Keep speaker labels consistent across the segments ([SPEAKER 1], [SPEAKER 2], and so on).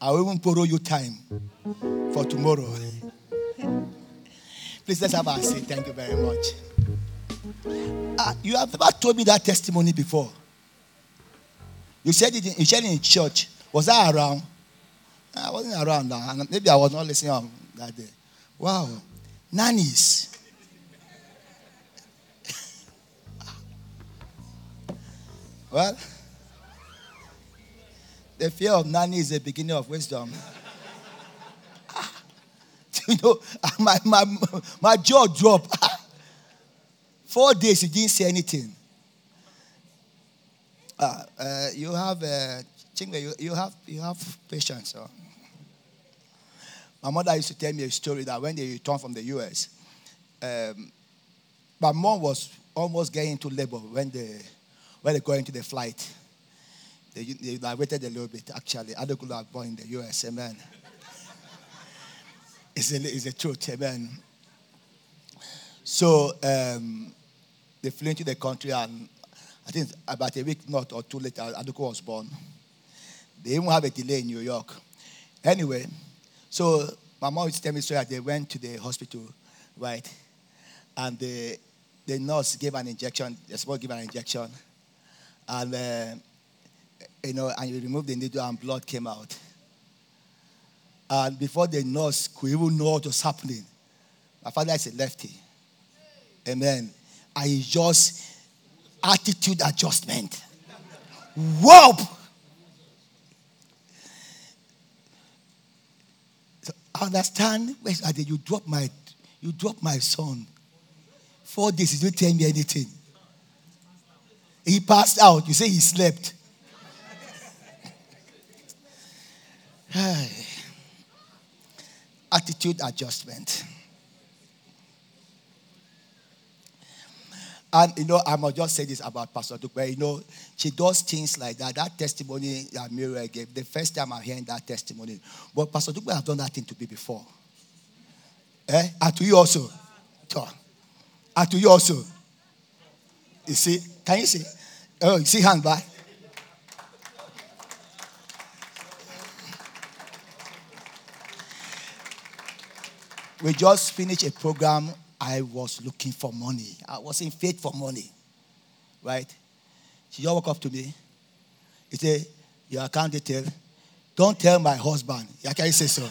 [SPEAKER 1] I even borrow you time for tomorrow. Please let's have a seat. Thank you very much. Uh, you have never told me that testimony before. You said it in, you said it in church. Was I around? I wasn't around now. Maybe I was not listening on that day. Wow. Nannies. well, the fear of nanny is the beginning of wisdom. you know, my, my, my jaw dropped. Four days, he didn't say anything. Uh, uh, you have, uh, Chingwe, you, you, have, you have patience. So. My mother used to tell me a story that when they returned from the US, um, my mom was almost getting into labor when they, when they got into the flight. They, they waited a little bit, actually. Could have born in the US, amen. it's, a, it's a truth, amen. So um, they flew into the country, and I think about a week, not or two later, Aduko was born. They even have a delay in New York. Anyway, so my mom used to tell me so that they went to the hospital, right? And the, the nurse gave an injection, the supposed to give an injection. And, uh, you know, and you removed the needle and blood came out. And before the nurse could even know what was happening, my father is a lefty. Amen. He just attitude adjustment. Whoop! I understand. You drop my, you drop my son. Four days, he didn't tell me anything. He passed out. You say he slept. Attitude adjustment. And you know, I must just say this about Pastor Duke, but you know, she does things like that. That testimony that Miriam gave, the first time I'm hearing that testimony. But Pastor Duke have done that thing to me before. Eh? And to you also. And to you also. You see? Can you see? Oh, you see hand back? We just finished a program I was looking for money. I was in faith for money. Right? She just walked up to me. He said, Your account detail. Don't tell my husband. Yeah, can you say so?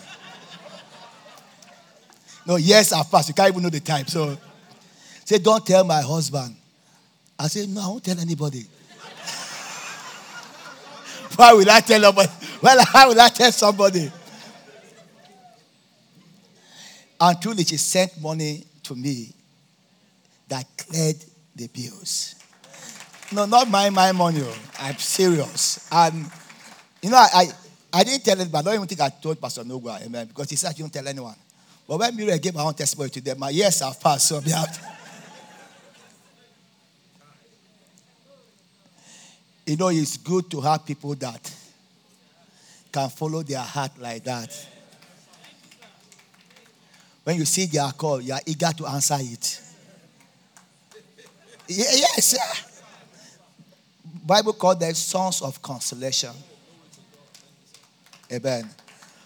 [SPEAKER 1] no, yes, I've passed. You can't even know the time. So say, Don't tell my husband. I said, No, I won't tell anybody. Why will I tell nobody? Well, how will I tell somebody? Truly, she sent money to me that cleared the bills. No, not my, my money. Oh. I'm serious. And, you know, I, I didn't tell anybody. I don't even think I told Pastor Nogwa, amen, because he said, you don't tell anyone. But when Miriam gave my own testimony to them, my years have passed, so be out. you know, it's good to have people that can follow their heart like that. When you see their call, you are eager to answer it. Yes, yeah. Bible called them sons of consolation. Amen.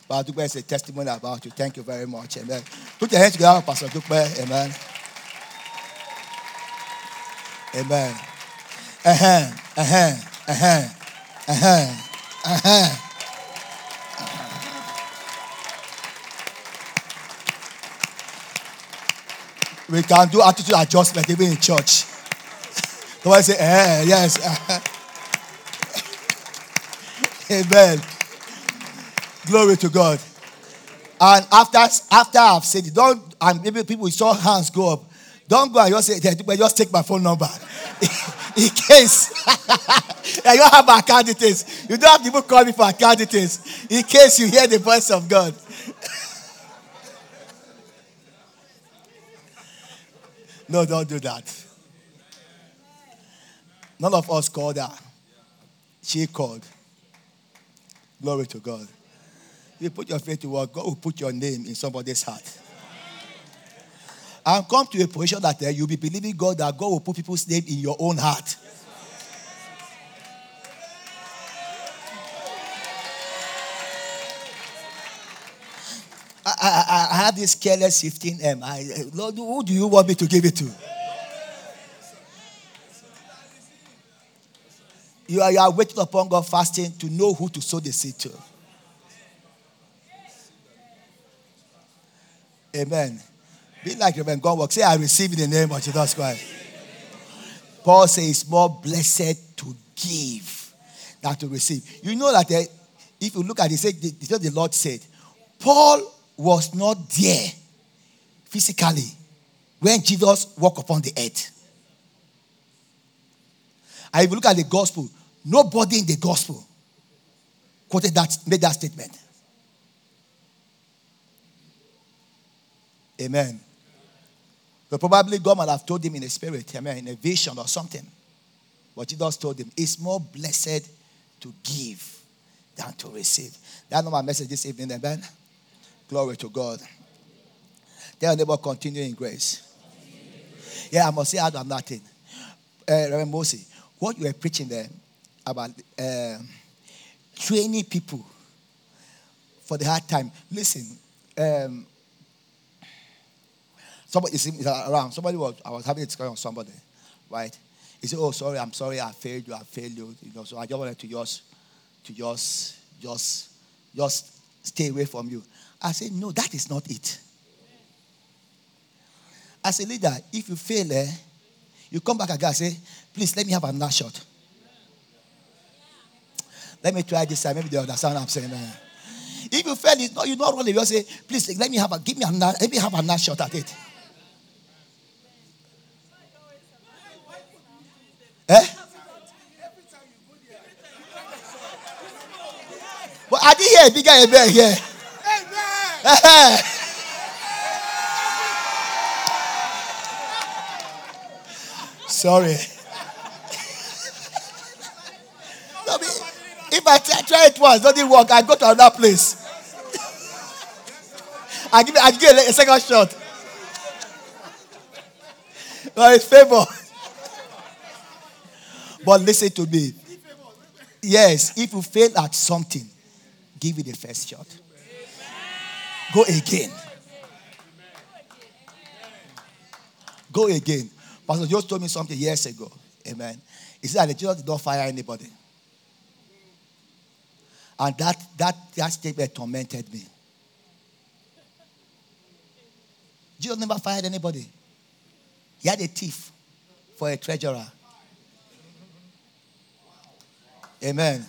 [SPEAKER 1] But Dukwe is a testimony about you. Thank you very much. Amen. Put your hands together, Pastor Dukwe. Amen. Amen. Uh-huh. Uh-huh. Uh-huh. Uh-huh. Uh-huh. We can do attitude adjustment even in church. Somebody say, eh, yes. Amen. Glory to God. And after after I've said it, don't and maybe people saw hands go up. Don't go and just say, just take my phone number. in case you don't have account details. You don't have to even call me for account. In case you hear the voice of God. No, don't do that. None of us called her. She called. Glory to God. You put your faith to work, God will put your name in somebody's heart. And come to a position that uh, you'll be believing God that God will put people's name in your own heart. This careless 15M. I, Lord, who do you want me to give it to? You are, you are waiting upon God fasting to know who to sow the seed to. Amen. Be like Reverend God work. Say, I receive in the name of Jesus Christ. Paul says it's more blessed to give than to receive. You know that uh, if you look at it, said, the, the Lord said, Paul was not there physically when Jesus walked upon the earth. And if you look at the gospel, nobody in the gospel quoted that, made that statement. Amen. But probably God might have told him in a spirit, amen, in a vision or something. But Jesus told him, it's more blessed to give than to receive. That's not my message this evening, amen. Glory to God. Tell your neighbor, continue in grace. Yeah, I must say, I do nothing. Uh, Reverend Moses, what you were preaching there about uh, training people for the hard time. Listen, um, somebody is around. Somebody was, I was having a discussion with somebody, right? He said, "Oh, sorry, I'm sorry, I failed you, I failed you." You know, so I just wanted to just, to just, just, just stay away from you. I said, No, that is not it. As a leader, if you fail, eh, you come back again and say, Please let me have another shot. Let me try this time. Maybe they understand what I'm saying. Eh. If you fail, it, not, you not run away. You say, Please let me have a give me another, let me have another shot at it. Eh? But I didn't hear a bigger amen here. Sorry. no, if I try, it once, doesn't work, I go to another place. I give I give a, second shot. No, it's favor. But listen to me. Yes, if you fail at something, give it the first shot. Go again. Go again. Pastor just told me something years ago. Amen. He said that Jesus did not fire anybody. And that, that, that statement tormented me. Jesus never fired anybody. He had a thief for a treasurer. Amen.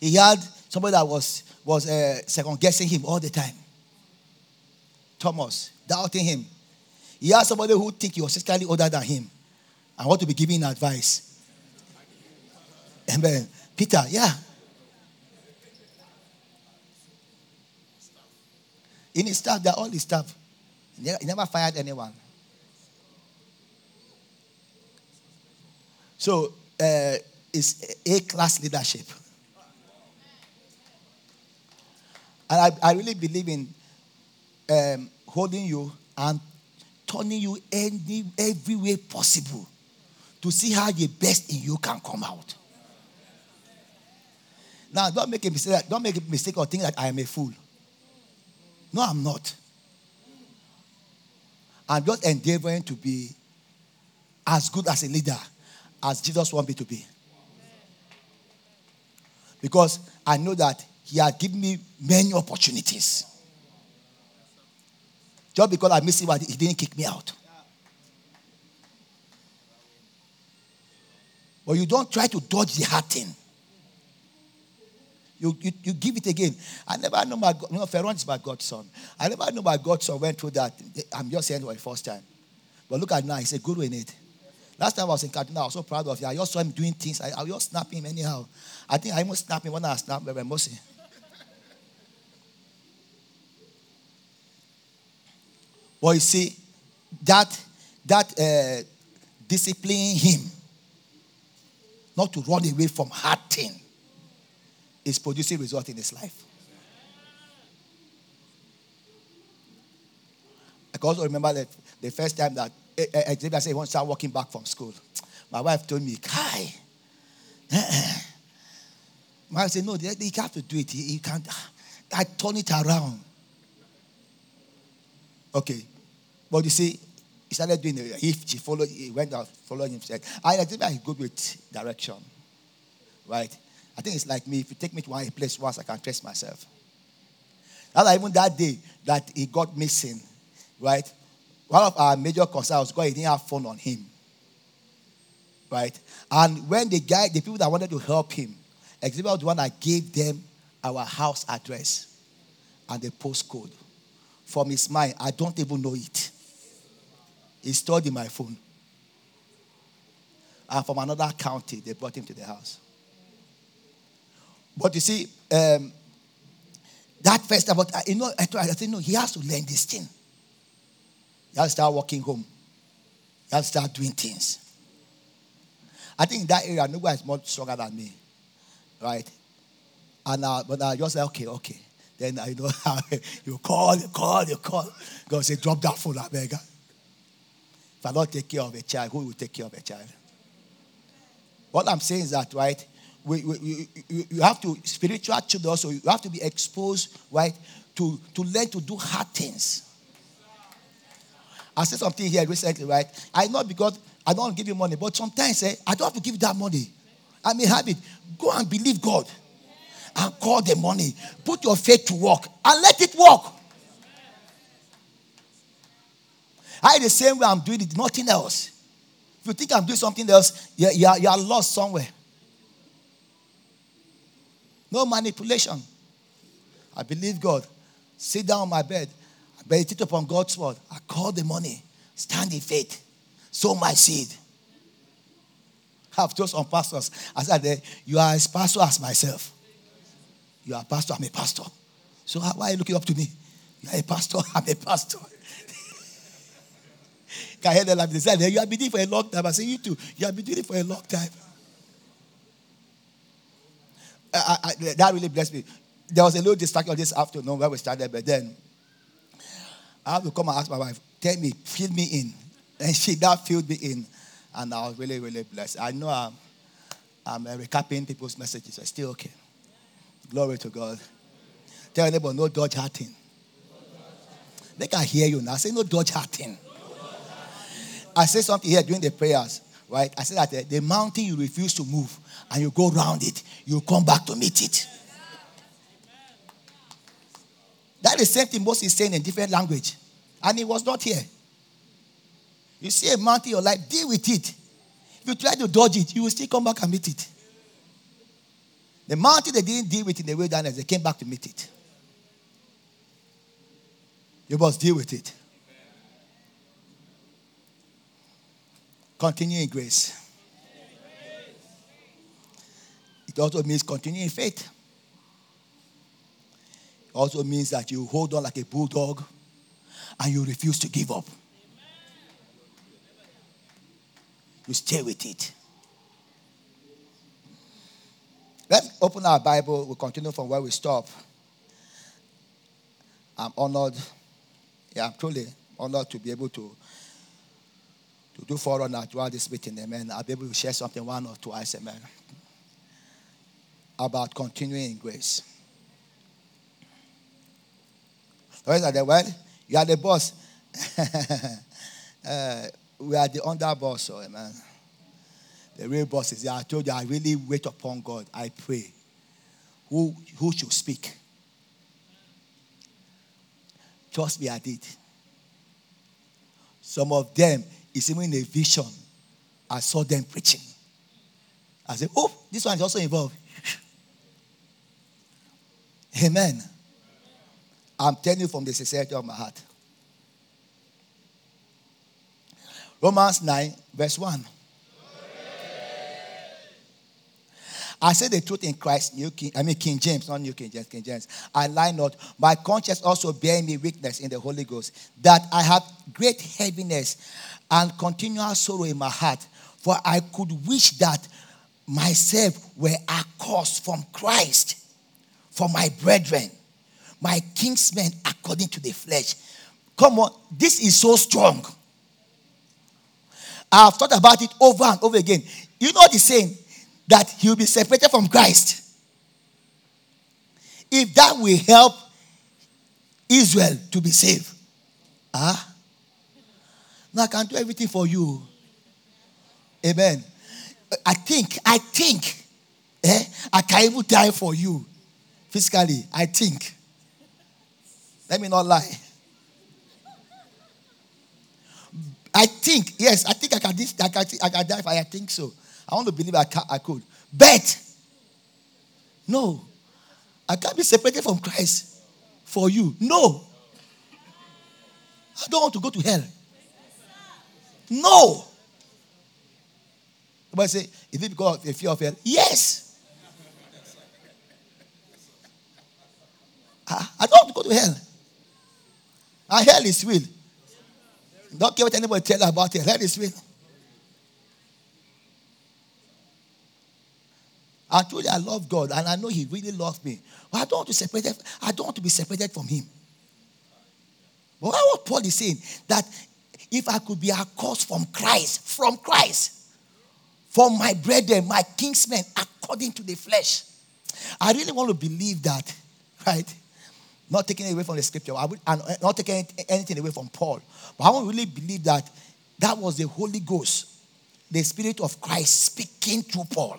[SPEAKER 1] He had somebody that was was uh, second guessing him all the time. Thomas, doubting him. He had somebody who think was physically older than him I want to be giving advice. Amen. Peter, yeah. In his staff, they're all his staff. He never fired anyone. So, uh, it's A class leadership. And I, I really believe in um, holding you and turning you any every way possible to see how the best in you can come out. Now, don't make a mistake. Don't make a mistake or think that I am a fool. No, I'm not. I'm just endeavoring to be as good as a leader as Jesus wants me to be. Because I know that he had given me many opportunities. Just because I missed him, he didn't kick me out. But you don't try to dodge the hard thing. You, you, you give it again. I never know my you know, Ferron is my godson. I never know my godson went through that. I'm just saying it for the first time. But look at now, he's a guru in it. Last time I was in Kaduna, I was so proud of you. I just saw him doing things. I, I just snapping him anyhow. I think I almost snapped him when I snapped Reverend Mosi. But you see, that that uh, disciplining him not to run away from hard thing is producing result in his life. I can also remember that the first time that eh, eh, eh, Xavier said he wants to start walking back from school. My wife told me, Kai. Wife said, no, you have to do it. You can't. I turn it around. Okay. But you see, he started doing it. If she followed, he went out following him. Said, I think I go with direction. Right? I think it's like me. If you take me to one place once, I can trace myself. And even that day that he got missing, right? One of our major concerns was God, he didn't have phone on him. Right? And when the guy, the people that wanted to help him, was the one that gave them our house address and the postcode. From his mind, I don't even know it. It's stored in my phone. And from another county, they brought him to the house. But you see, um, that first about you know, I, I said, no, he has to learn this thing. He has to start walking home. He has to start doing things. I think in that area, nobody is more stronger than me. Right? And uh, but I just say, okay, okay. Then I know how you call, you call, you call. God say, drop that phone, I beg. If I don't take care of a child, who will take care of a child? What I'm saying is that, right? we, we, we, you have to, spiritual children also, you have to be exposed, right, to, to learn to do hard things. I said something here recently, right? I know because I don't give you money, but sometimes eh, I don't have to give that money. I may have it. Go and believe God and call the money. Put your faith to work and let it work. I the same way I'm doing it, nothing else. If you think I'm doing something else, you're, you're, you're lost somewhere. No manipulation. I believe God. Sit down on my bed. I meditate upon God's word. I call the money. Stand in faith. Sow my seed. I've told some pastors. I said, You are as pastor as myself. You are a pastor, I'm a pastor. So why are you looking up to me? You are a pastor, I'm a pastor. Them like they said, You have been doing for a long time. I say, You too. You have been doing it for a long time. I, I, that really blessed me. There was a little distraction this afternoon where we started, but then I have to come and ask my wife, tell me, fill me in. And she that filled me in. And I was really, really blessed. I know I'm, I'm recapping people's messages. It's still okay. Glory to God. Tell your neighbor, no dodge hearting. They can hear you now. Say, no dodge hearting. I say something here during the prayers, right? I said that the, the mountain you refuse to move, and you go around it, you come back to meet it. That is the same thing Moses is saying in different language. And he was not here. You see a mountain in your life, deal with it. If you try to dodge it, you will still come back and meet it. The mountain they didn't deal with in the wilderness, they came back to meet it. You must deal with it. Continue in grace. It also means continuing faith. It also means that you hold on like a bulldog and you refuse to give up. You stay with it. Let's open our Bible. We'll continue from where we stop. I'm honored. Yeah, I'm truly honored to be able to, to do forerunner throughout this meeting. Amen. I'll be able to share something one or twice. Amen about continuing in grace. Where is that word? You are the boss. uh, we are the under boss, so oh, man. The real boss is I told you I really wait upon God. I pray. Who who should speak? Trust me, I did. Some of them is even in a vision. I saw them preaching. I said, Oh, this one is also involved. Amen. I'm telling you from the sincerity of my heart. Romans 9, verse 1. I say the truth in Christ, New King, I mean King James, not New King James, King James. I lie not. My conscience also bear me witness in the Holy Ghost that I have great heaviness and continual sorrow in my heart. For I could wish that myself were accursed from Christ for my brethren, my kinsmen according to the flesh. Come on, this is so strong. I've thought about it over and over again. You know the saying that he will be separated from Christ. If that will help Israel to be saved. Ah? Now I can do everything for you. Amen. I think, I think, eh, I can even die for you. Physically, I think. Let me not lie. I think, yes, I think I can, I can, I can die if I think so. I want to believe I, can, I could. But, no, I can't be separated from Christ for you. No. I don't want to go to hell. No. Somebody say, is it because of a fear of hell? Yes. I, I don't go to hell. And hell is real. Don't care what anybody tell about it. Hell is real. I you I love God and I know He really loves me. But I don't want to separate. I don't want to be separated from Him. But what Paul is saying that if I could be a cause from Christ, from Christ, from my brethren, my kinsmen, according to the flesh, I really want to believe that, right? Not taking away from the scripture, I would, and uh, not taking anything away from Paul, but I want to really believe that that was the Holy Ghost, the Spirit of Christ speaking through Paul.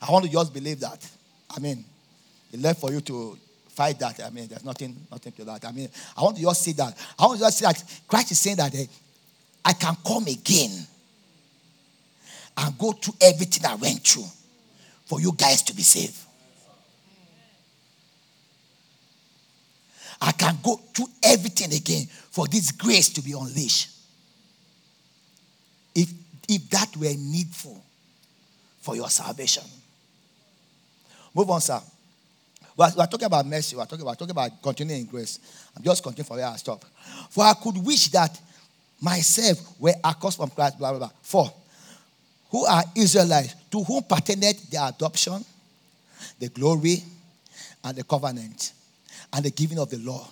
[SPEAKER 1] I want to just believe that. I mean, it left for you to fight that. I mean, there's nothing, nothing to that. I mean, I want to just say that. I want to just say that Christ is saying that eh, I can come again and go through everything I went through for you guys to be saved. I can go through everything again for this grace to be unleashed. If, if that were needful for your salvation. Move on, sir. We're, we're, talking about mercy. We're talking about, talking about continuing grace. I'm just continuing from where I stop. For I could wish that myself were accursed from Christ, blah, blah, blah. For who are Israelites, to whom pertained the adoption, the glory, and the covenant, and the giving of the law,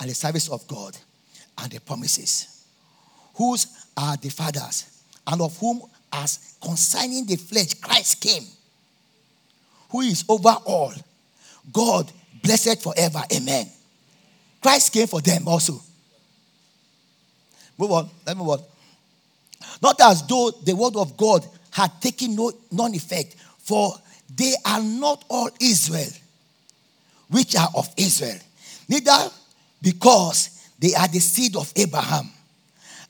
[SPEAKER 1] and the service of God, and the promises, whose are the fathers, and of whom, as concerning the flesh, Christ came, who is over all God blessed forever. Amen. Christ came for them also. Move on. Let me move on. Not as though the word of God had taken no non effect, for they are not all Israel, which are of Israel. Neither because they are the seed of Abraham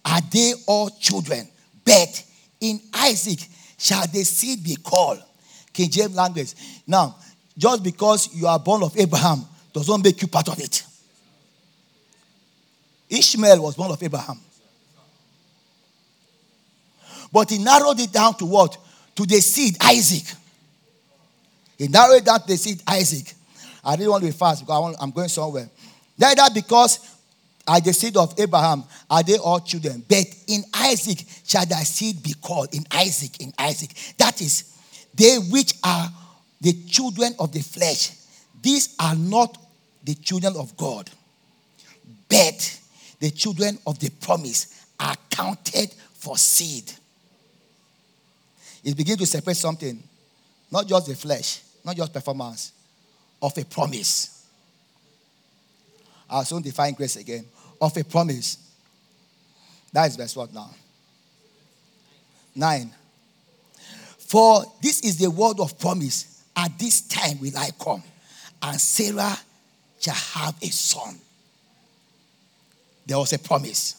[SPEAKER 1] are they all children, but in Isaac shall the seed be called. King James language. Now, just because you are born of Abraham does not make you part of it. Ishmael was born of Abraham. But he narrowed it down to what? To the seed, Isaac. He narrowed down to the seed, Isaac. I didn't want to be fast because I am going somewhere. Neither because are the seed of Abraham, are they all children? But in Isaac shall thy seed be called. In Isaac, in Isaac. That is, they which are the children of the flesh, these are not the children of God, but the children of the promise are counted for seed. It begins to separate something, not just the flesh, not just performance, of a promise. I'll soon define grace again. Of a promise. That is verse what now? Nine. For this is the word of promise at this time will I come, and Sarah shall have a son. There was a promise.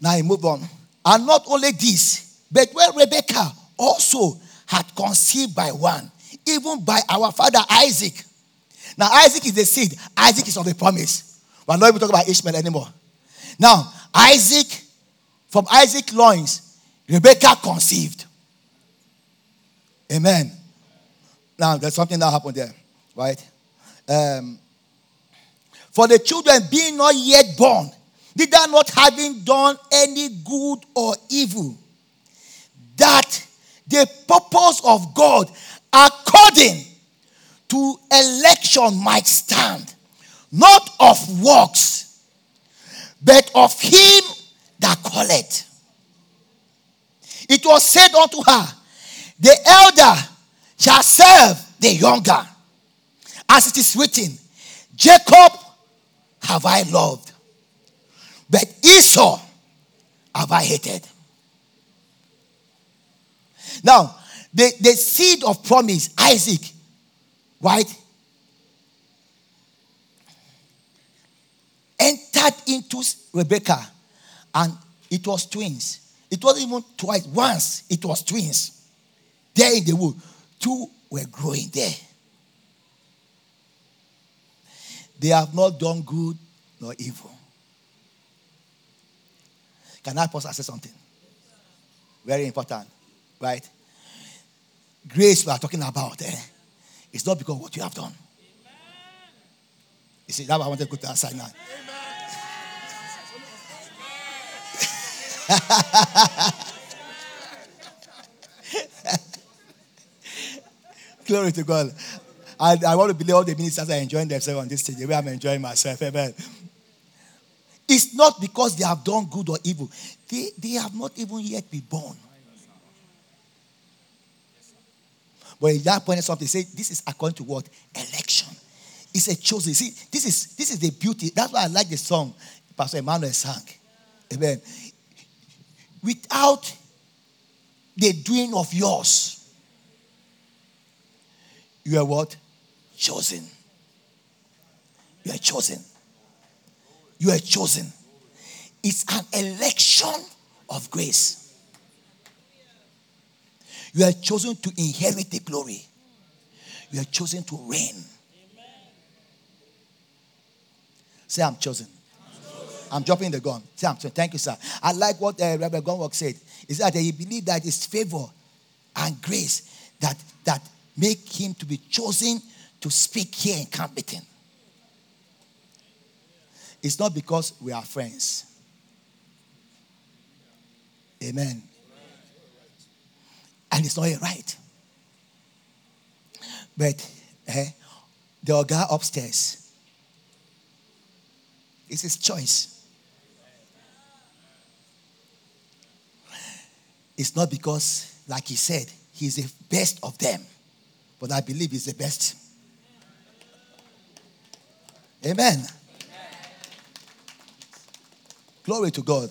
[SPEAKER 1] Now I move on. And not only this, but when Rebecca also had conceived by one, even by our father Isaac. Now, Isaac is the seed, Isaac is of the promise. We're not even talking about Ishmael anymore. Now, Isaac, from Isaac loins, Rebecca conceived. Amen. Now, there's something that happened there, right? Um, for the children being not yet born, did they not having done any good or evil, that the purpose of God according to election might stand, not of works, but of him that calleth. It was said unto her, The elder shall serve the younger. As it is written, Jacob have I loved, but Esau have I hated. Now, the, the seed of promise, Isaac, right, entered into Rebecca, and it was twins. It wasn't even twice, once it was twins. There in the wood, two were growing there. They have not done good nor evil. Can I pause and say something? Very important, right? Grace we are talking about, eh? It's not because of what you have done. You see, that's why I wanted to go to outside now. Glory to God. I, I want to believe all the ministers are enjoying themselves on this stage, the way I'm enjoying myself. Amen. It's not because they have done good or evil, they, they have not even yet been born. But in that point, something say this is according to what election. It's a chosen. See, this is this is the beauty. That's why I like the song Pastor Emmanuel sang. Amen. Without the doing of yours, you are what? Chosen. You are chosen. You are chosen. It's an election of grace. You are chosen to inherit the glory. You are chosen to reign. Say, I'm chosen. I'm dropping the gun. Say, I'm chosen. Thank you, sir. I like what uh, Reverend Gunwork said. Is that he believed that it's favor and grace that, that make him to be chosen to speak here in Camberton. It's not because we are friends. Amen. And it's not a right. But eh, the guy upstairs, it's his choice. It's not because, like he said, he's the best of them, but I believe he's the best. Amen. Glory to God.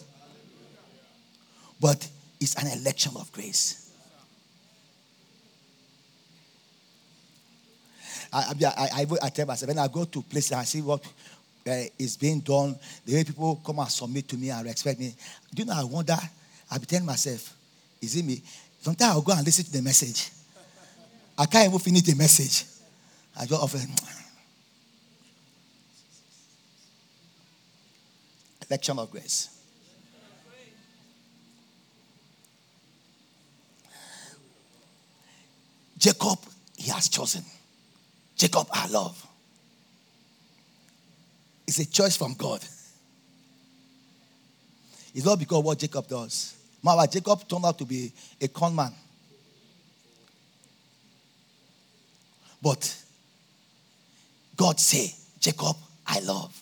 [SPEAKER 1] But it's an election of grace. I, I, I, I tell myself, when I go to places and I see what uh, is being done, the way people come and submit to me and respect me, do you know, I wonder, I'll be telling myself, is it me? Sometimes I'll go and listen to the message. I can't even finish the message. I just offer, election of grace. Jacob, he has chosen. Jacob, I love. It's a choice from God. It's not because what Jacob does. Mama, Jacob turned out to be a con man. But God say, Jacob, I love.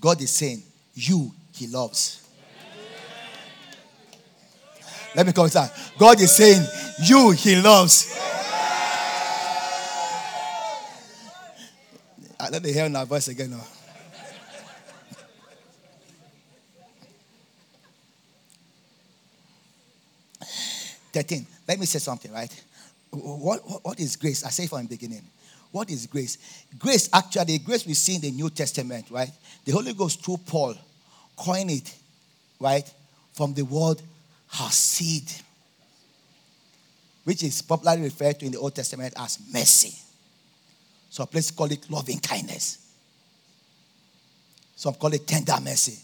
[SPEAKER 1] God is saying, you, he loves. Let me come inside. God is saying, You He loves. I let me hear my voice again now. Thirteen. Let me say something, right? What, what, what is grace? I say from the beginning. What is grace? Grace, actually, grace we see in the New Testament, right? The Holy Ghost through Paul coined it, right, from the word Hasid, which is popularly referred to in the Old Testament as mercy. So please call it loving kindness. Some call it tender mercy.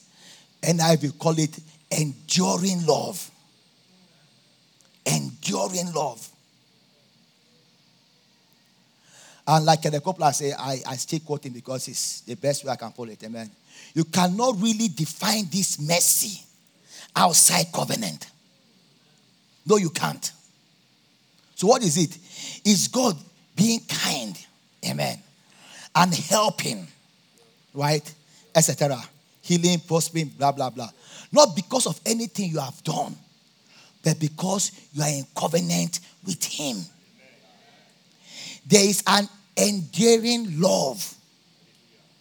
[SPEAKER 1] And I will call it enduring love. Enduring love. And like the couple I say, I, I still quote him because it's the best way I can put it. Amen. You cannot really define this mercy outside covenant. No, you can't. So, what is it? Is God being kind, amen, and helping, right, etc., healing, prospering, blah, blah, blah. Not because of anything you have done, but because you are in covenant with Him. there is an enduring love.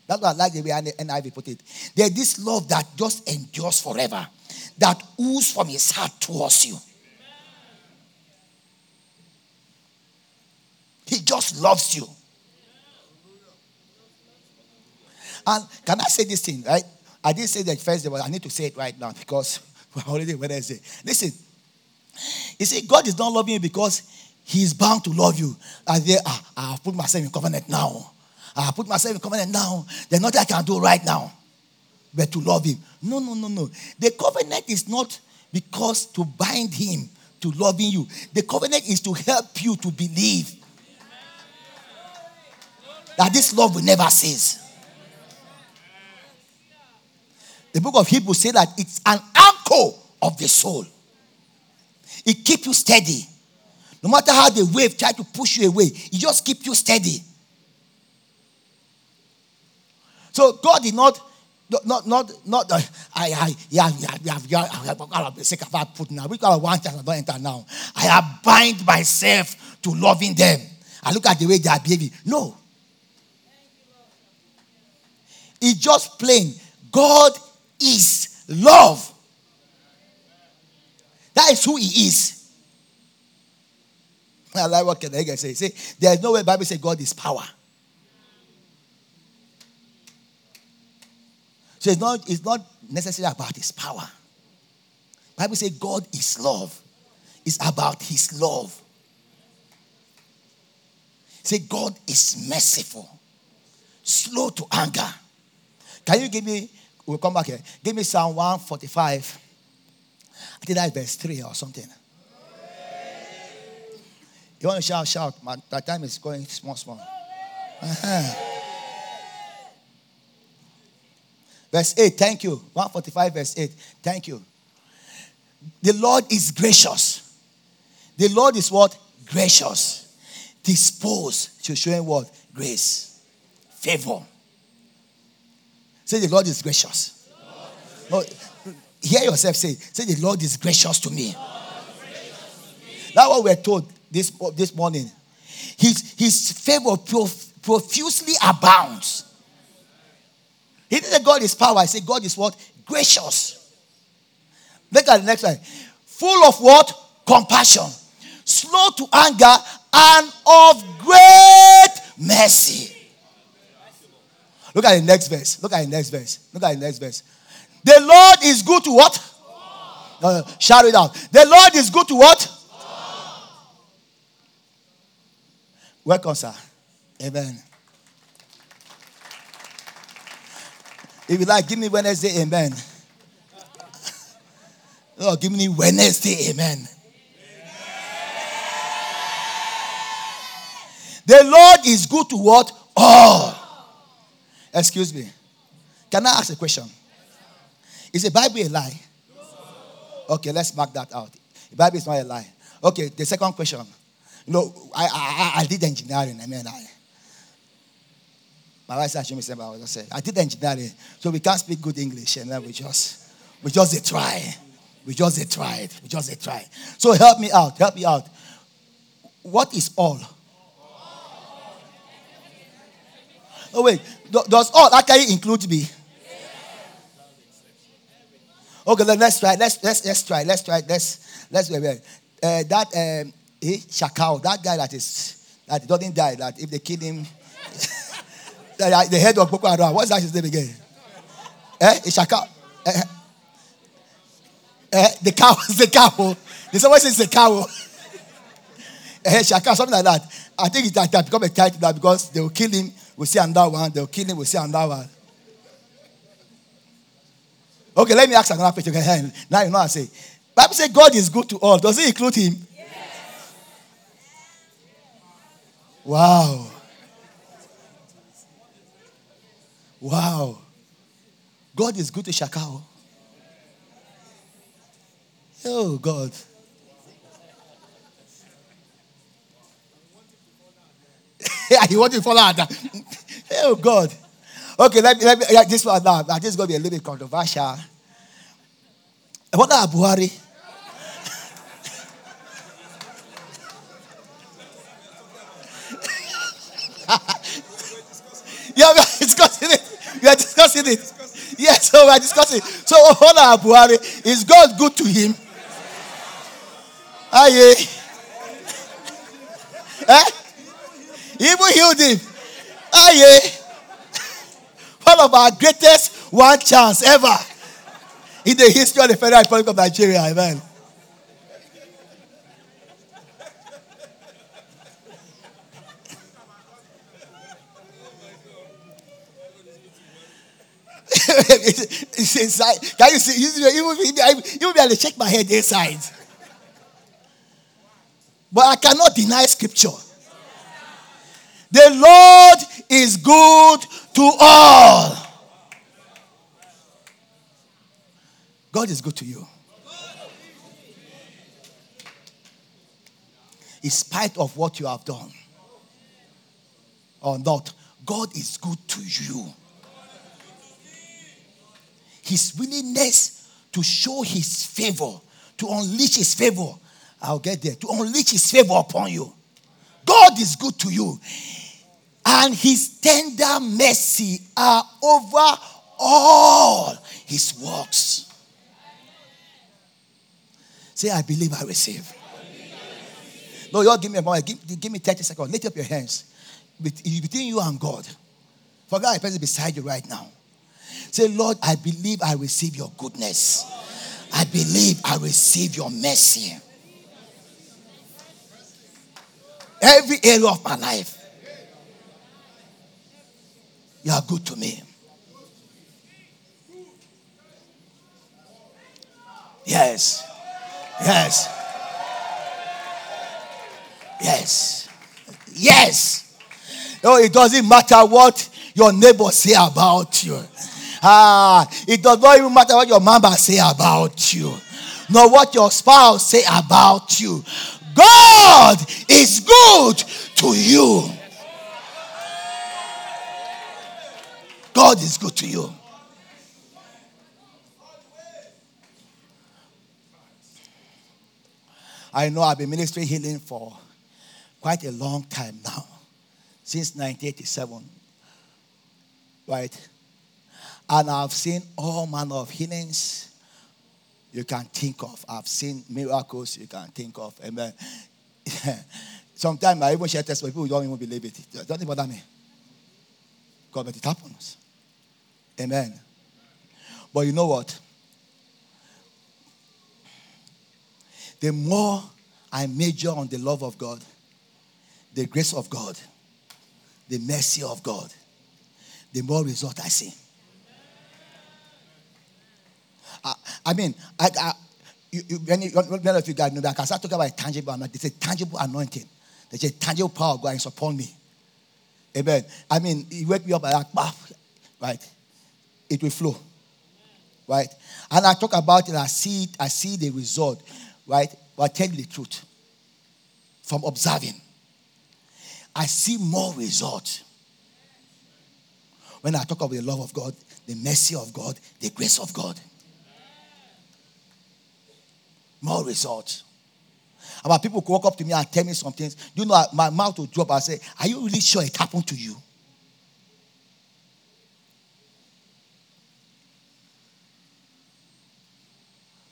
[SPEAKER 1] That's what I like the way NIV put it. There's this love that just endures forever, that oozes from his heart towards you. He just loves you. And can I say this thing, right? I didn't say that first, but I need to say it right now because we're already Wednesday. Listen, you see, God is not loving you because He is bound to love you. And there, ah, I have put myself in covenant now. I have put myself in covenant now. There's nothing I can do right now but to love Him. No, no, no, no. The covenant is not because to bind Him to loving you, the covenant is to help you to believe that this love will never cease. The book of Hebrews says that it's an anchor of the soul. It keeps you steady. No matter how the wave try to push you away, it just keeps you steady. So God did not, not, not, not, uh, I, I, yeah, yeah, yeah, yeah, I'm sick of put now. We got one chance, I don't enter now. I bind myself to loving them. I look at the way they are behaving. No. It's just plain. God is love. That is who he is. I like what Hagin say. Say, there is no way Bible says God is power. So it's not, it's not necessarily about his power. Bible says God is love. It's about his love. Say God is merciful, slow to anger. Can you give me We'll come back here. Give me Psalm 145. I think that's verse 3 or something. You want to shout, shout. My, that time is going small, small. Uh-huh. Verse 8, thank you. 145, verse 8, thank you. The Lord is gracious. The Lord is what? Gracious. Disposed to show him what? Grace. Favor. Say, the Lord is gracious. No, hear yourself say, say, the Lord is gracious to me. That's what we're told this, this morning. His, his favor prof, profusely abounds. He didn't say God is power. I say God is what? Gracious. Look at the next one. Full of what? Compassion. Slow to anger and of great mercy. Look at the next verse. Look at the next verse. Look at the next verse. The Lord is good to what? No, shout it out. The Lord is good to what? Welcome, sir. Amen. If you like, give me Wednesday, amen. Oh, give me Wednesday, amen. The Lord is good to what? All. Excuse me. Can I ask a question? Is the Bible a lie? Okay, let's mark that out. The Bible is not a lie. Okay, the second question. Know, I, I, I did engineering. I mean, I, my wife said, "Show me something." I I did engineering, so we can't speak good English, and then we just, we just a try, we just a tried, we just a try. So help me out, help me out. What is all? Oh wait, does all actually include me? Okay, let's try. Let's let's let's try. Let's try. Let's let's wait. wait. Uh, that um, eh, Shekau, that guy that is that doesn't die. That if they kill him, the head of Boko Haram. What's that his name again? Eh, Shekau. Eh, eh, the cow. The cow. The someone says the cow. eh, Shekau, something like that. I think it has become a title that because they will kill him we see another one. They'll kill him. We see another one. Okay, let me ask another question. Okay, now you know I say. Bible says God is good to all. Does it include him? Yes. Wow. Wow. God is good to Shekau. Oh. oh, God. yeah, he wanted to follow that. oh, God. Okay, let me, let me yeah, this one now. This is going to be a little bit controversial. What about Buhari? yeah, we are discussing it. We are discussing it. Yeah, so we are discussing. So what about Buhari? Is God good to him? Aye. eh? Even healed him. Aye. One of our greatest one chance ever in the history of the Federal Republic of Nigeria. Amen. it's inside. Can you see? Be able to shake my head inside. But I cannot deny scripture. The Lord is good to all. God is good to you. In spite of what you have done or not, God is good to you. His willingness to show his favor, to unleash his favor. I'll get there. To unleash his favor upon you. God is good to you. And his tender mercy are over all his works. Say, I believe I receive. No, you all give me a moment. Give, give me 30 seconds. Lift up your hands. Between you and God. Forget the person beside you right now. Say, Lord, I believe I receive your goodness. I believe I receive your mercy. Every area of my life, you are good to me. Yes. Yes. Yes. Yes. No, it doesn't matter what your neighbors say about you. Ah, it does not even matter what your mama say about you, nor what your spouse say about you. God is good to you. God is good to you. I know I've been ministering healing for quite a long time now, since 1987. Right? And I've seen all manner of healings you can think of. I've seen miracles you can think of. Amen. Sometimes I even share testimony, people don't even believe it. Don't even bother me. God, but it happens. Amen. But you know what? The more I major on the love of God, the grace of God, the mercy of God, the more result I see. I, I mean, I, I you, you, many of you guys know that I can start talking about a tangible anointing. There's a tangible anointing. There's a tangible power of God is upon me. Amen. I mean, you wake me up like right? It will flow. Right? And I talk about it, I see it, I see the result, right? But I tell you the truth. From observing, I see more results. When I talk about the love of God, the mercy of God, the grace of God more results. About people walk up to me and tell me some things. You know, my mouth will drop. I say, Are you really sure it happened to you?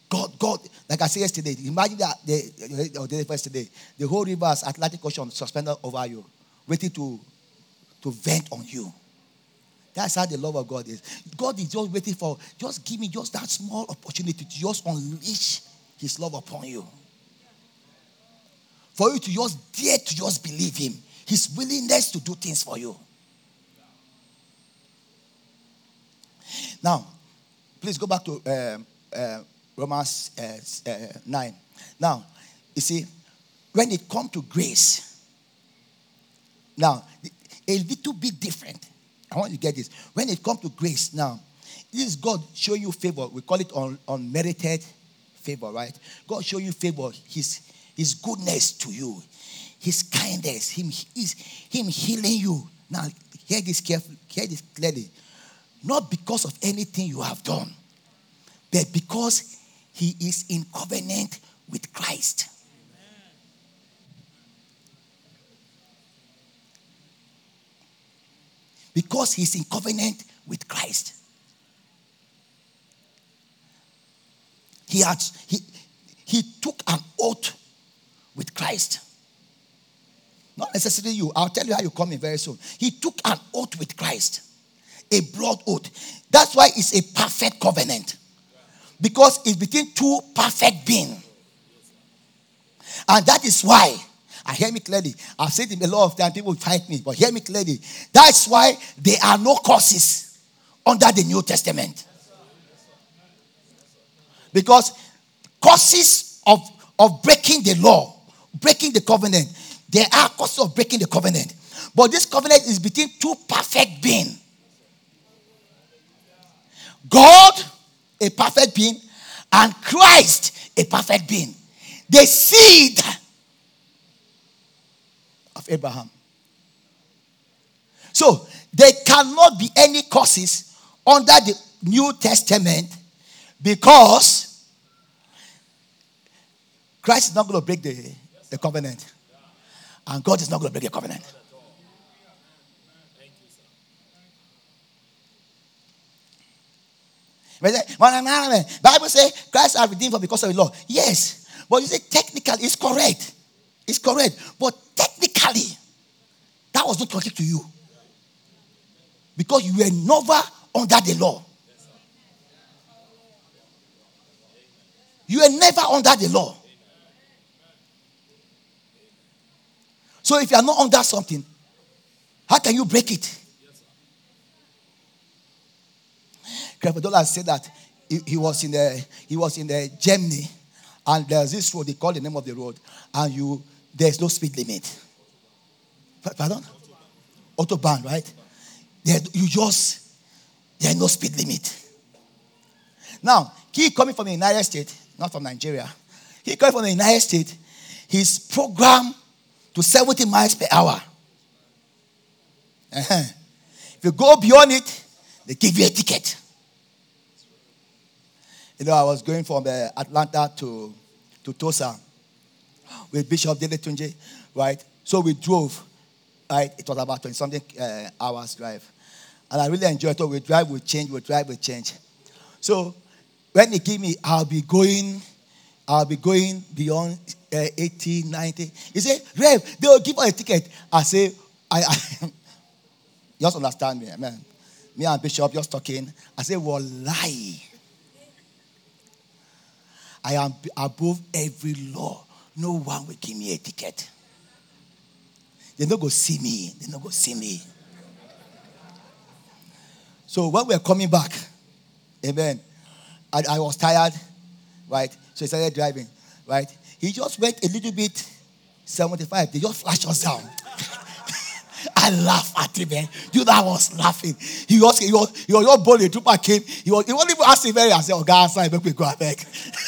[SPEAKER 1] God, God, like I said yesterday, imagine that the, or the yesterday, the whole river's Atlantic Ocean suspended over you, waiting to, to vent on you. That's how the love of God is. God is just waiting for, just give me just that small opportunity to just unleash his love upon you. For you to just dare to just believe him. His willingness to do things for you. Now, please go back to uh, Romans uh, uh 9. Now, you see, when it comes to grace, now, a little bit different. I want you to get this. When it comes to grace, now, this is God showing you favor. We call it un- unmerited favor, right? God show you favor, his, his goodness to you, his kindness, him, his, him healing you. Now, hear this carefully, hear this clearly. Not because of anything you have done, but because he is in covenant with Christ. Because he's in covenant with Christ. He, had, he, he took an oath with Christ. Not necessarily you. I'll tell you how you come in very soon. He took an oath with Christ, a broad oath. That's why it's a perfect covenant. Because it's between two perfect beings. And that is why, I hear me clearly. I've said it a lot of times, people fight me, but hear me clearly. That's why there are no curses under the New Testament. Because causes of, of breaking the law, breaking the covenant, there are causes of breaking the covenant. But this covenant is between two perfect beings. God, a perfect being, and Christ, a perfect being. The seed of Abraham. So, there cannot be any causes under the New Testament because Christ is not going to break the, the covenant. And God is not going to break the covenant. Bible says Christ are redeemed for because of the law. Yes. But you say technically it's correct. It's correct. But technically, that was not talking to you. Because you were never under the law. You were never under the law. So if you are not under something, how can you break it? Creflo said that he, he, was in the he was in the Germany, and there's this road they call the name of the road, and you there's no speed limit. Pardon? Autobahn, right? There, you just there's no speed limit. Now, he coming from the United States, not from Nigeria. He coming from the United States. He's programmed to 70 miles per hour. Uh-huh. If you go beyond it, they give you a ticket. You know, I was going from uh, Atlanta to, to Tulsa with Bishop Dele Tunji, right? So we drove, right? It was about 20 something uh, hours drive. And I really enjoyed it. So we drive, we change, we drive, we change. So when he gave me, I'll be going, I'll be going beyond uh, 80, 90. He said, Rev, they will give us a ticket. I say, I, I just understand me, man. Me and Bishop just talking. I say, well, lie. I am above every law. No one will give me a ticket. They don't go see me. They don't go see me. So when we are coming back, amen, I, I was tired, right? So he started driving, right? He just went a little bit 75. They just flashed us down. I laugh at him, man. You know, I was laughing. He was, he was, he was your bully. Trooper came. He was, he wasn't even asking very. I said, Oh, God, sorry, make me go back.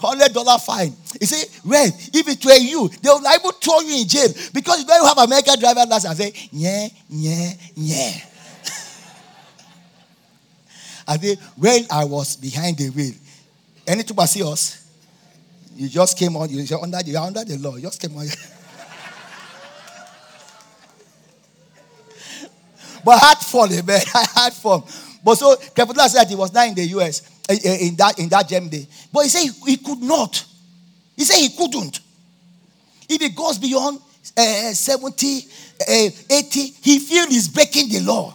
[SPEAKER 1] Hundred dollar fine. You see, "Well, if it were you, they would like to throw you in jail because you don't have American driver license." I say, "Yeah, yeah, yeah." I think when I was behind the wheel, any to see us, you just came on, you're under, you're under the law, you just came on. but I had fun, man. I had fun. But so Creflo said he was not in the US eh, eh, in that in that Germany. But he said he, he, could not. He said he couldn't. If it goes beyond uh, 70, uh, 80, he feels he's breaking the law.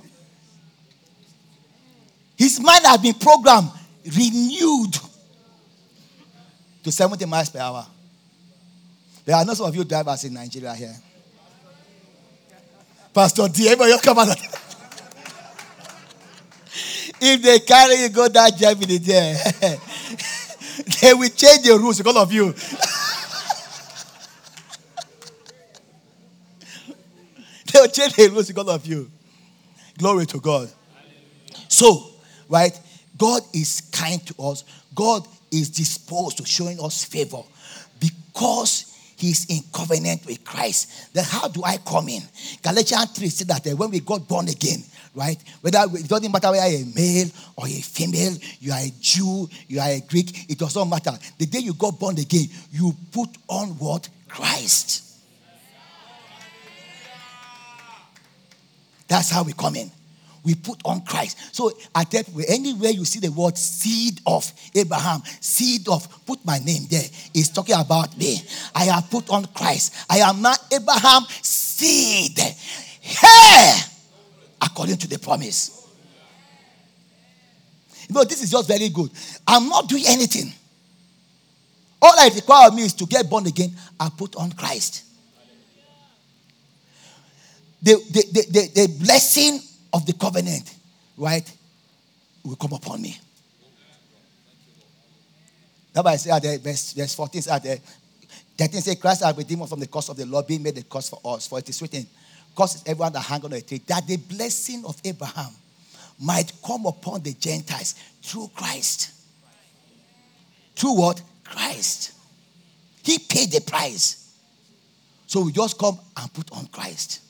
[SPEAKER 1] His mind has been programmed, renewed to 70 miles per hour. There are not some of you drivers in Nigeria here. Pastor D, you come on. if they carry you go that Germany there, they will change the rules because of you. they will change the rules because of you. Glory to God. So, right? God is kind to us. God is disposed to showing us favor because he's in covenant with Christ. Then how do I come in? Galatians 3 said that eh, when we got born again, right? Whether it doesn't matter whether you're a male or a female, you are a Jew, you are a Greek, it does not matter. The day you got born again, you put on what? Christ. That's how we come in. We put on Christ. So I tell you, anywhere you see the word seed of Abraham, seed of, put my name there. It's talking about me. I have put on Christ. I am not Abraham seed. Hey! According to the promise. You know, this is just very good. I'm not doing anything. All I require of me is to get born again. I put on Christ. The, the, the, the, the blessing of the covenant, right, will come upon me. That's why I say at the verse, verse 14 at the 13 say Christ has redeemed us from the curse of the law, being made the curse for us. For it is written, Curse everyone that hang on a tree, that the blessing of Abraham might come upon the Gentiles through Christ. Through what? Christ. He paid the price. So we just come and put on Christ.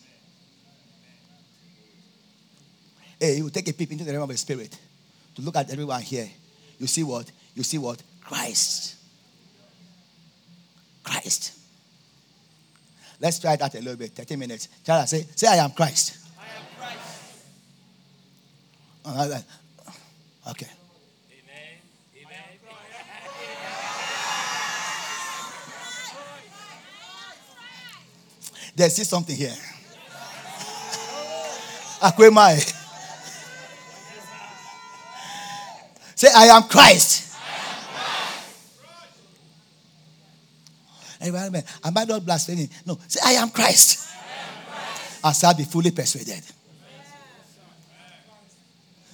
[SPEAKER 1] Hey, you take a peep into the realm of the spirit to look at everyone here. You see what? You see what? Christ. Christ. Let's try that a little bit. 30 minutes. Try say, say I am Christ. I am Christ. Oh, okay. Amen. There's still something here. Akwemai. Say, I am Christ. Environment. Am I not blaspheming? No. Say, I am Christ. I shall be fully persuaded.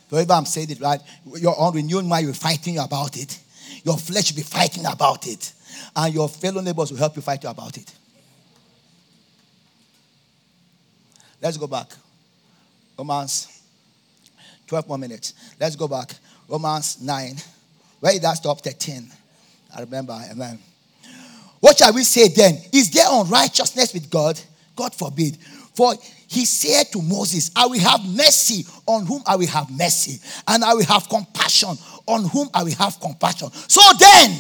[SPEAKER 1] Wherever I'm saying it right, your unrenewed mind will be fighting you about it. Your flesh will be fighting about it. And your fellow neighbors will help you fight about it. Let's go back. Romans, 12 more minutes. Let's go back. Romans 9. Where did that stop? 13. I remember. Amen. What shall we say then? Is there unrighteousness with God? God forbid. For he said to Moses, I will have mercy on whom I will have mercy, and I will have compassion on whom I will have compassion. So then,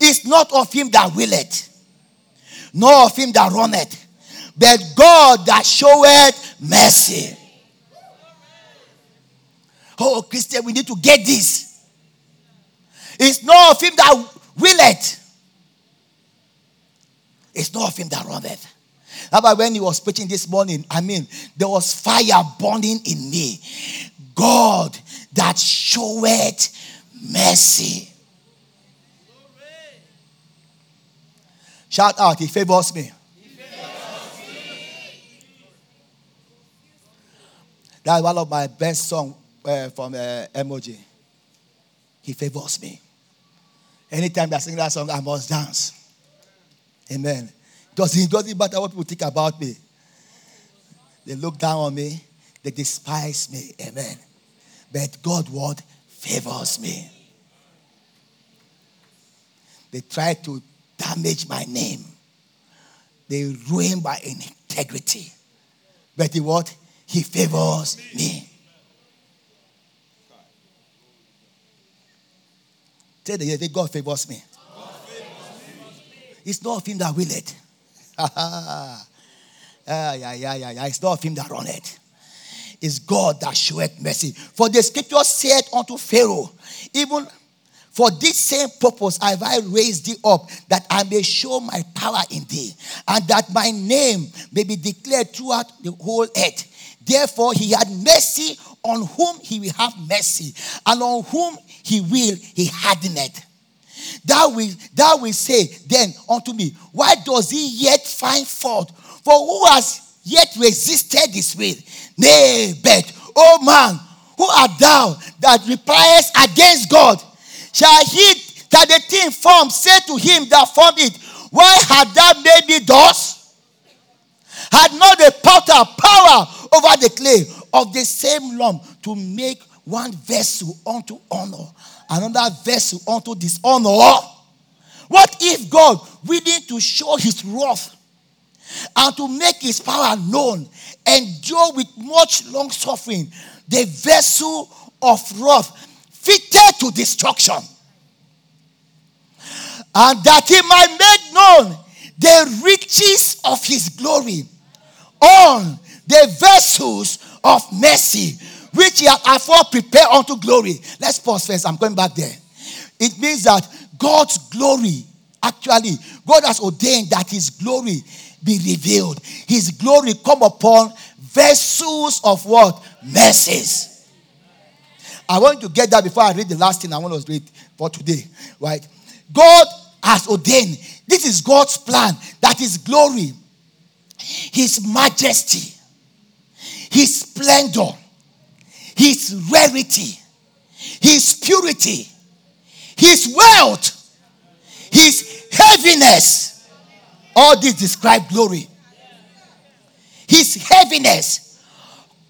[SPEAKER 1] it's not of him that willeth, nor of him that runneth, but God that showeth mercy. Oh, Christian, we need to get this. It's not of him that willeth. It's not of him that runneth. About when he was preaching this morning? I mean, there was fire burning in me. God that showeth mercy. Shout out, he favors me. That's one of my best songs uh, from uh, emoji. He favors me. Anytime I sing that song, I must dance. Amen. Doesn't, doesn't matter what people think about me. They look down on me, they despise me. Amen. But God what favors me. They try to damage my name. They ruin my integrity. But he what? He favors me. Tell the God favors me. God favors me. It's not of him that will it. ah, yeah, yeah, yeah, yeah. It's not of him that run it. It's God that showeth mercy. For the scripture said unto Pharaoh, even for this same purpose have I raised thee up, that I may show my power in thee, and that my name may be declared throughout the whole earth. Therefore, he had mercy on whom he will have mercy, and on whom he will, he hardened. That will, that will say then unto me, Why does he yet find fault? For who has yet resisted his will? Nay, but, oh man, who art thou that replies against God? Shall he that the thing formed say to him that formed it, Why had thou made me thus? Had not the potter power over the clay of the same lump to make one vessel unto honor, another vessel unto dishonor. What if God, willing to show his wrath and to make his power known, endure with much long suffering the vessel of wrath fitted to destruction? And that he might make known the riches of his glory on the vessels of mercy, which he hath afore prepared unto glory. Let's pause first. I'm going back there. It means that God's glory, actually, God has ordained that his glory be revealed. His glory come upon vessels of what? Mercies. I want to get that before I read the last thing I want to read for today. Right? God has ordained. This is God's plan that His glory, His majesty, His splendor, His rarity, His purity, His wealth, His heaviness. All this describe glory. His heaviness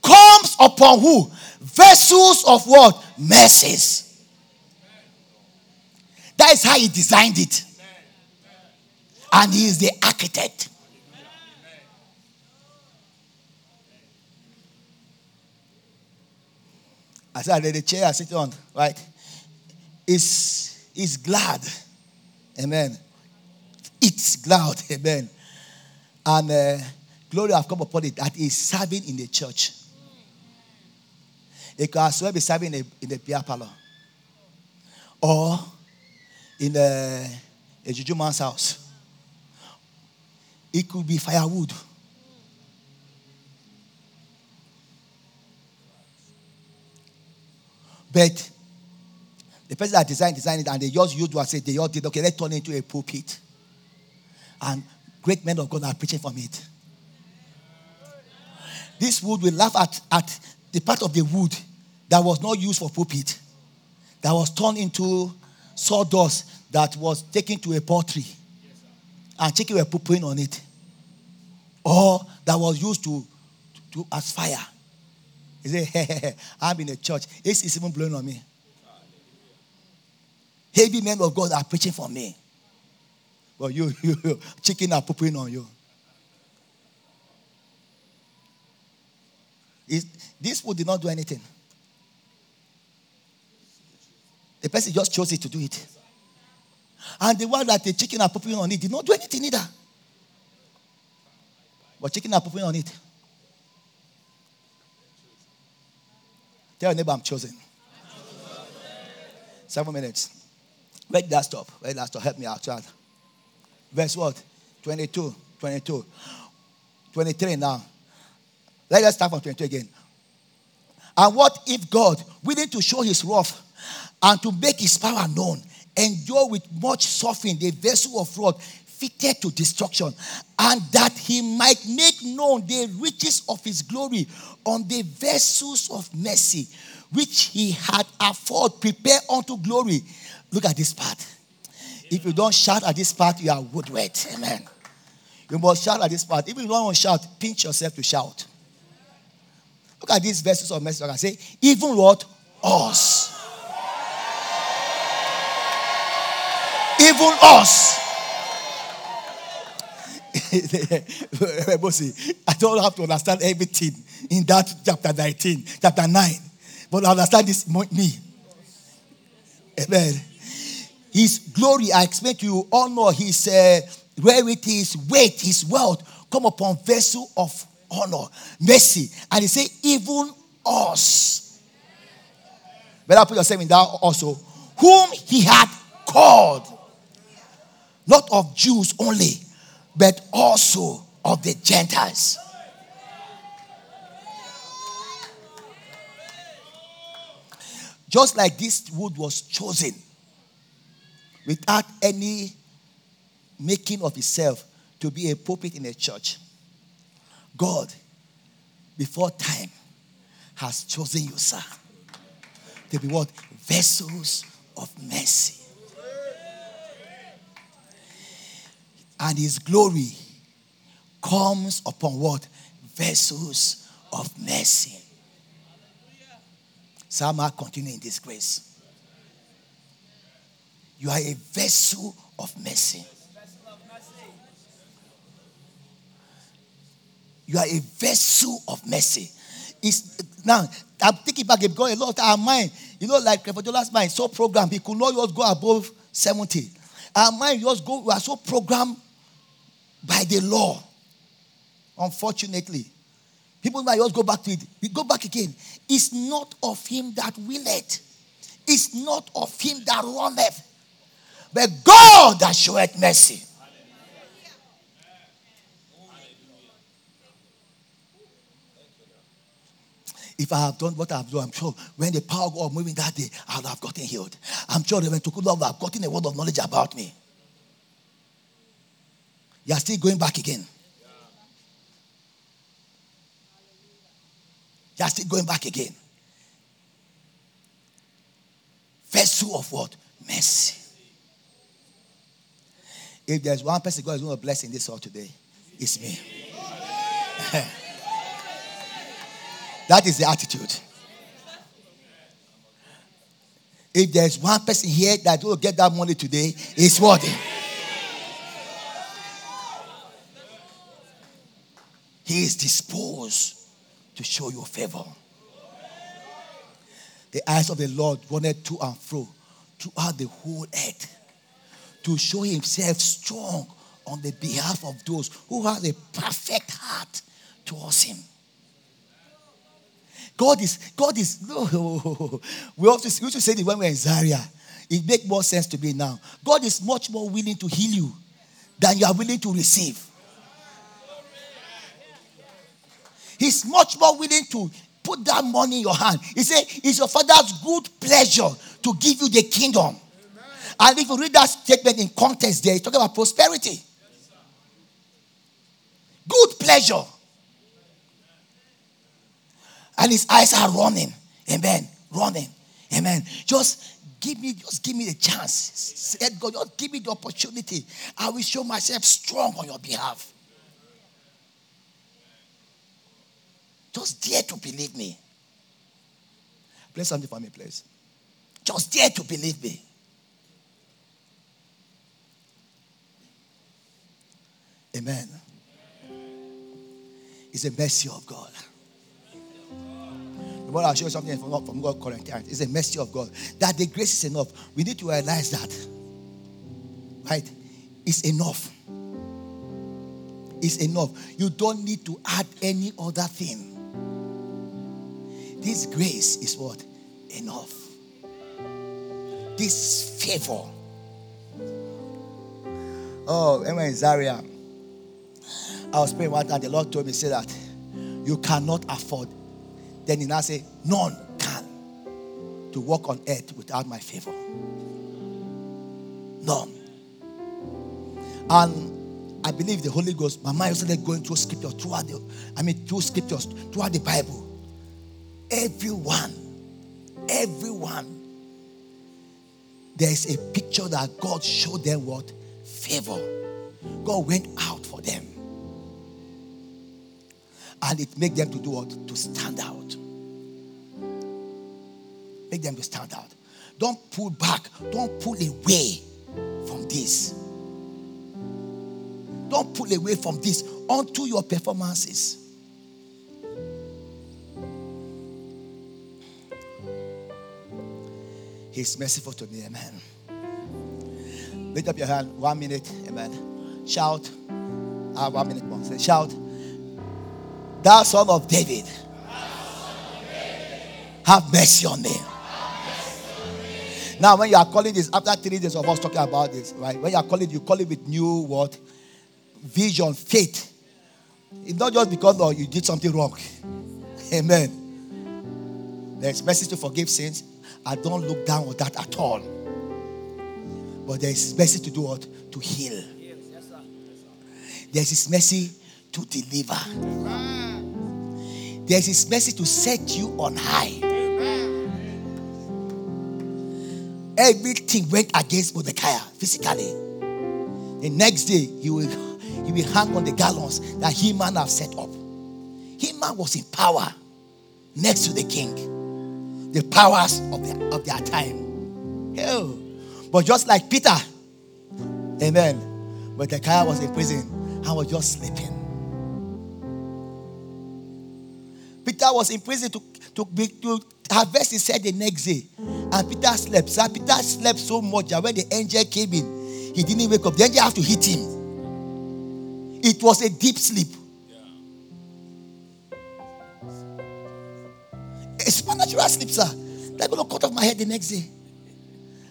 [SPEAKER 1] comes upon who? Vessels of what? Mercies. That is how he designed it. And he is the architect. I said, the chair I sit on, right, is, is glad. Amen. It's glad. Amen. And uh, glory have come upon it that is serving in the church. It could as well be serving in the, in the parlor. Or in a, a Juju man's house. It could be firewood. But the person that designed designed it and they just used what said they all did okay, let's turn it into a pulpit. And great men of God are preaching from it. This wood will laugh at, at the part of the wood that was not used for pulpit, that was turned into sawdust that was taken to a pottery and chicken were pooping on it, or that was used to, to as fire. He said, hey, hey, hey, I'm in a church. It's, it's even blowing on me. Heavy men of God are preaching for me. Well, you, you, you chicken are pooping on you. It, this food did not do anything. The person just chose it to do it. And the one that the chicken are pooping on it did not do anything either. But chicken are pooping on it. Tell your neighbor I'm chosen. Seven minutes. Where did that stop? Where did that stop? Help me out, child. Verse what? 22. 22. 23 now. Let us start from 22 again. And what if God, willing to show his wrath and to make his power known, endure with much suffering the vessel of wrath fitted to destruction, and that he might make known the riches of his glory on the vessels of mercy, which he had afford prepared unto glory. Look at this part. If you don't shout at this part, you are woodward. Amen. You must shout at this part. If you don't shout, pinch yourself to shout. Look at these verses of mercy. I say, even what? Us. Even us. I don't have to understand everything in that chapter 19, chapter 9. But I understand this me. Amen. His glory, I expect you honor, his uh, rarity, his weight, his wealth come upon vessel of honor, mercy. And he said, even us. Better put yourself in that also. Whom he had called not of Jews only, but also of the Gentiles. Just like this wood was chosen without any making of itself to be a pulpit in a church, God, before time, has chosen you, sir, to be what? Vessels of mercy. And his glory comes upon what? Vessels of mercy. Some are continuing in this grace. You are a vessel of mercy. You are a vessel of mercy. It's, now, I'm thinking back because a lot of our mind, you know, like Creflo Dollar's mind, so programmed, he could not just go above 70. Our mind just go, we are so programmed by the law. Unfortunately, People might just go back to it. We go back again. It's not of him that willeth. It's not of him that runneth. But God that showeth mercy. If I have done what I have done, I'm sure when the power of God moving that day, I would have gotten healed. I'm sure when to love, I've gotten a word of knowledge about me. You are still going back again. You are still going back again. Vessel of what? Mercy. If there's one person God is going to bless in this hall today, it's me. that is the attitude. If there's one person here that will get that money today, it's worthy. He is disposed to show you favor. The eyes of the Lord wanted to and fro throughout the whole earth to show himself strong on the behalf of those who have a perfect heart towards him. God is, God is, no. We also used to say this when we were in Zaria. It makes more sense to me now. God is much more willing to heal you than you are willing to receive. He's much more willing to put that money in your hand. He said, It's your father's good pleasure to give you the kingdom. And if you read that statement in context there, he's talking about prosperity. Good pleasure. And his eyes are running. Amen. Running. Amen. Just give me, just give me the chance. Said God, just give me the opportunity. I will show myself strong on your behalf. Just dare to believe me. Play something for me, please. Just dare to believe me. Amen. It's a mercy of God. But I'll show you something from, from God Corinthians. It's a mercy of God. That the grace is enough. We need to realize that. Right? It's enough. It's enough. You don't need to add any other thing. This grace is what? Enough. This favor. Oh, when in Zaria, I was praying one time, the Lord told me, say that you cannot afford. Then he now say, none can to walk on earth without my favor. None. And I believe the Holy Ghost, my mind started going through scripture throughout the, I mean, through scriptures, throughout the Bible. Everyone, everyone, there's a picture that God showed them what? Favor. God went out for them. And it made them to do what? To stand out. Make them to stand out. Don't pull back. Don't pull away from this. Don't pull away from this onto your performances. He's merciful to me. Amen. Lift up your hand. One minute. Amen. Shout. Have one minute more. Say, shout. Thou son of David. Have mercy on me. Now, when you are calling this, after three days of us talking about this, right? When you are calling, you call it with new what? Vision, faith. It's not just because oh, you did something wrong. Amen. There's mercy to forgive sins. I don't look down on that at all. But there is mercy to do what? To heal. There is mercy to deliver. There is mercy to set you on high. Everything went against Mordecai physically. The next day, he will, he will hang on the gallows that Haman have set up. Haman was in power next to the king the powers of, the, of their time. Hell. But just like Peter, amen. But the guy was in prison and was just sleeping. Peter was in prison to, to, be, to harvest his head the next day. And Peter slept. So Peter slept so much that when the angel came in, he didn't wake up. The angel had to hit him. It was a deep sleep. Natural sleep, sir. They're going to cut off my head the next day.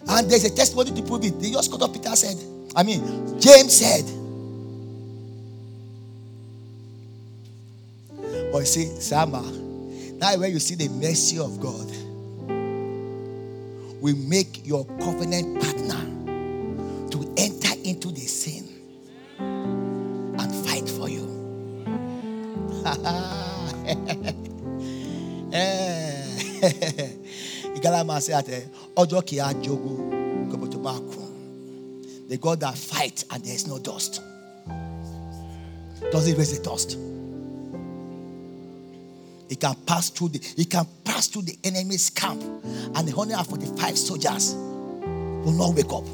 [SPEAKER 1] And there's a testimony to prove it. They just cut off Peter's head. I mean, James said. But you see, Sama, now when you see the mercy of God, we make your covenant partner to enter into the sin and fight for you. Igalama said, Ojo ki ajogu, the God that fights and there is no dust. Does it raise the dust? He can pass through the he can pass through the enemy's camp, and the 145 soldiers will not wake up.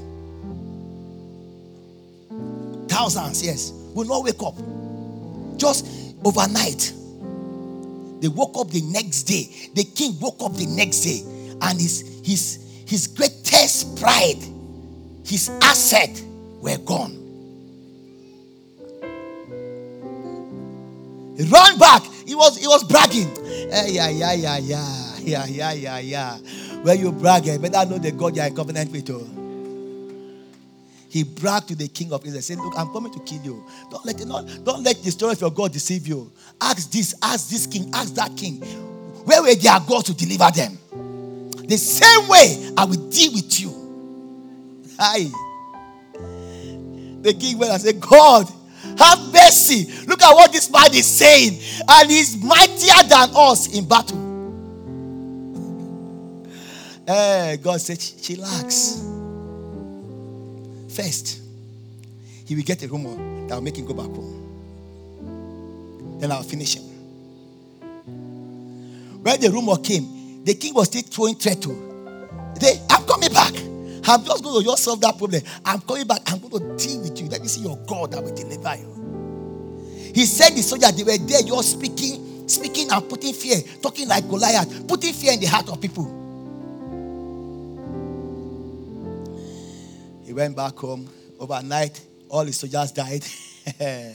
[SPEAKER 1] Thousands, yes, will not wake up. Just overnight. They woke up the next day. The king woke up the next day, and his his his greatest pride, his asset, were gone. He ran back. He was he was bragging. Eh, yeah, yeah, yeah, yeah, yeah, yeah, yeah, yeah. When you brag, you better know the God you are in covenant with. Oh. He bragged to the king of Israel, saying, Look, I'm coming to kill you. Don't let not, don't let the story of your God deceive you. Ask this, ask this king, ask that king. Where were their God to deliver them? The same way I will deal with you. Hi. The king went and said, God, have mercy. Look at what this man is saying. And he's mightier than us in battle. Hey, God said, "She chillax. First, he will get a rumor that will make him go back home. Then I'll finish him. When the rumor came, the king was still throwing threat to. They, I'm coming back. I'm just going to just solve that problem. I'm coming back. I'm going to deal with you. Let me see your God that will deliver you. He said the soldiers they were there, you're speaking, speaking and putting fear, talking like Goliath, putting fear in the heart of people. He went back home overnight. All his soldiers died. yeah,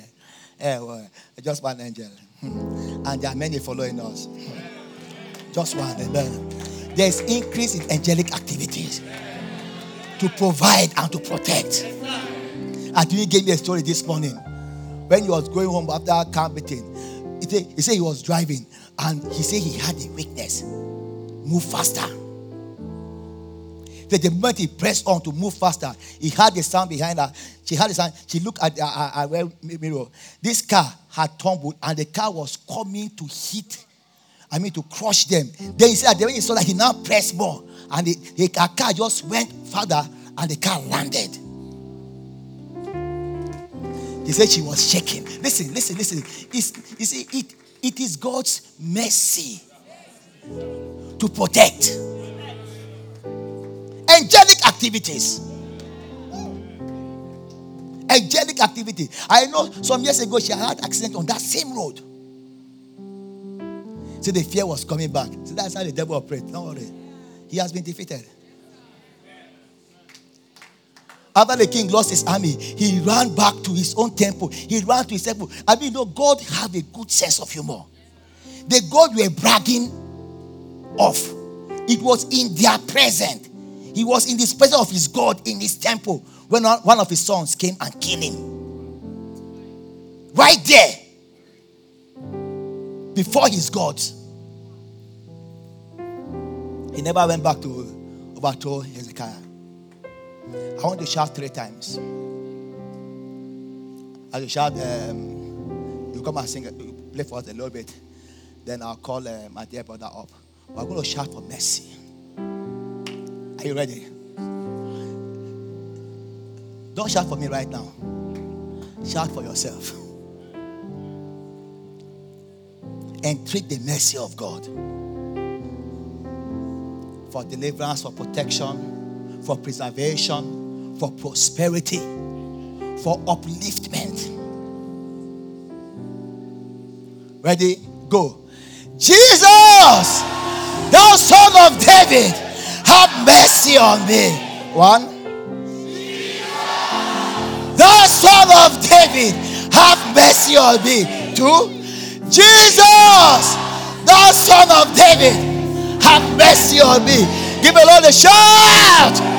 [SPEAKER 1] well, just one angel, hmm. and there are many following us. Just one. Amen. There's increase in angelic activities to provide and to protect. He gave me a story this morning when he was going home after camp meeting. He said, he said he was driving and he said he had a weakness. Move faster. That the moment he pressed on to move faster, he heard the sound behind her. She heard the sound. She looked at the uh, uh, uh, mirror. This car had tumbled and the car was coming to hit I mean, to crush them. Then he said, when he saw that, he now pressed more. And the, the car just went further and the car landed. He said she was shaking. Listen, listen, listen. It's, you see, it, it is God's mercy to protect. Angelic activities. Angelic activity. I know some years ago she had accident on that same road. See, the fear was coming back. See, that's how the devil operates. Don't worry. He has been defeated. After the king lost his army, he ran back to his own temple. He ran to his temple. I mean, know, God have a good sense of humor. The God we were bragging of, it was in their presence. He was in the presence of his God in his temple when one of his sons came and killed him. Right there before his gods. He never went back to overthrow Hezekiah. I want to shout three times. I will shout, um, you come and sing, play for us a little bit. Then I'll call uh, my dear brother up. We're going to shout for mercy. Are you ready? Don't shout for me right now. Shout for yourself. Entreat the mercy of God for deliverance, for protection, for preservation, for prosperity, for upliftment. Ready? Go. Jesus, thou son of David, have mercy on me. One. Thou son of David, have mercy on me. Two. Jesus, thou son of David, have mercy on me. Give the Lord a shout.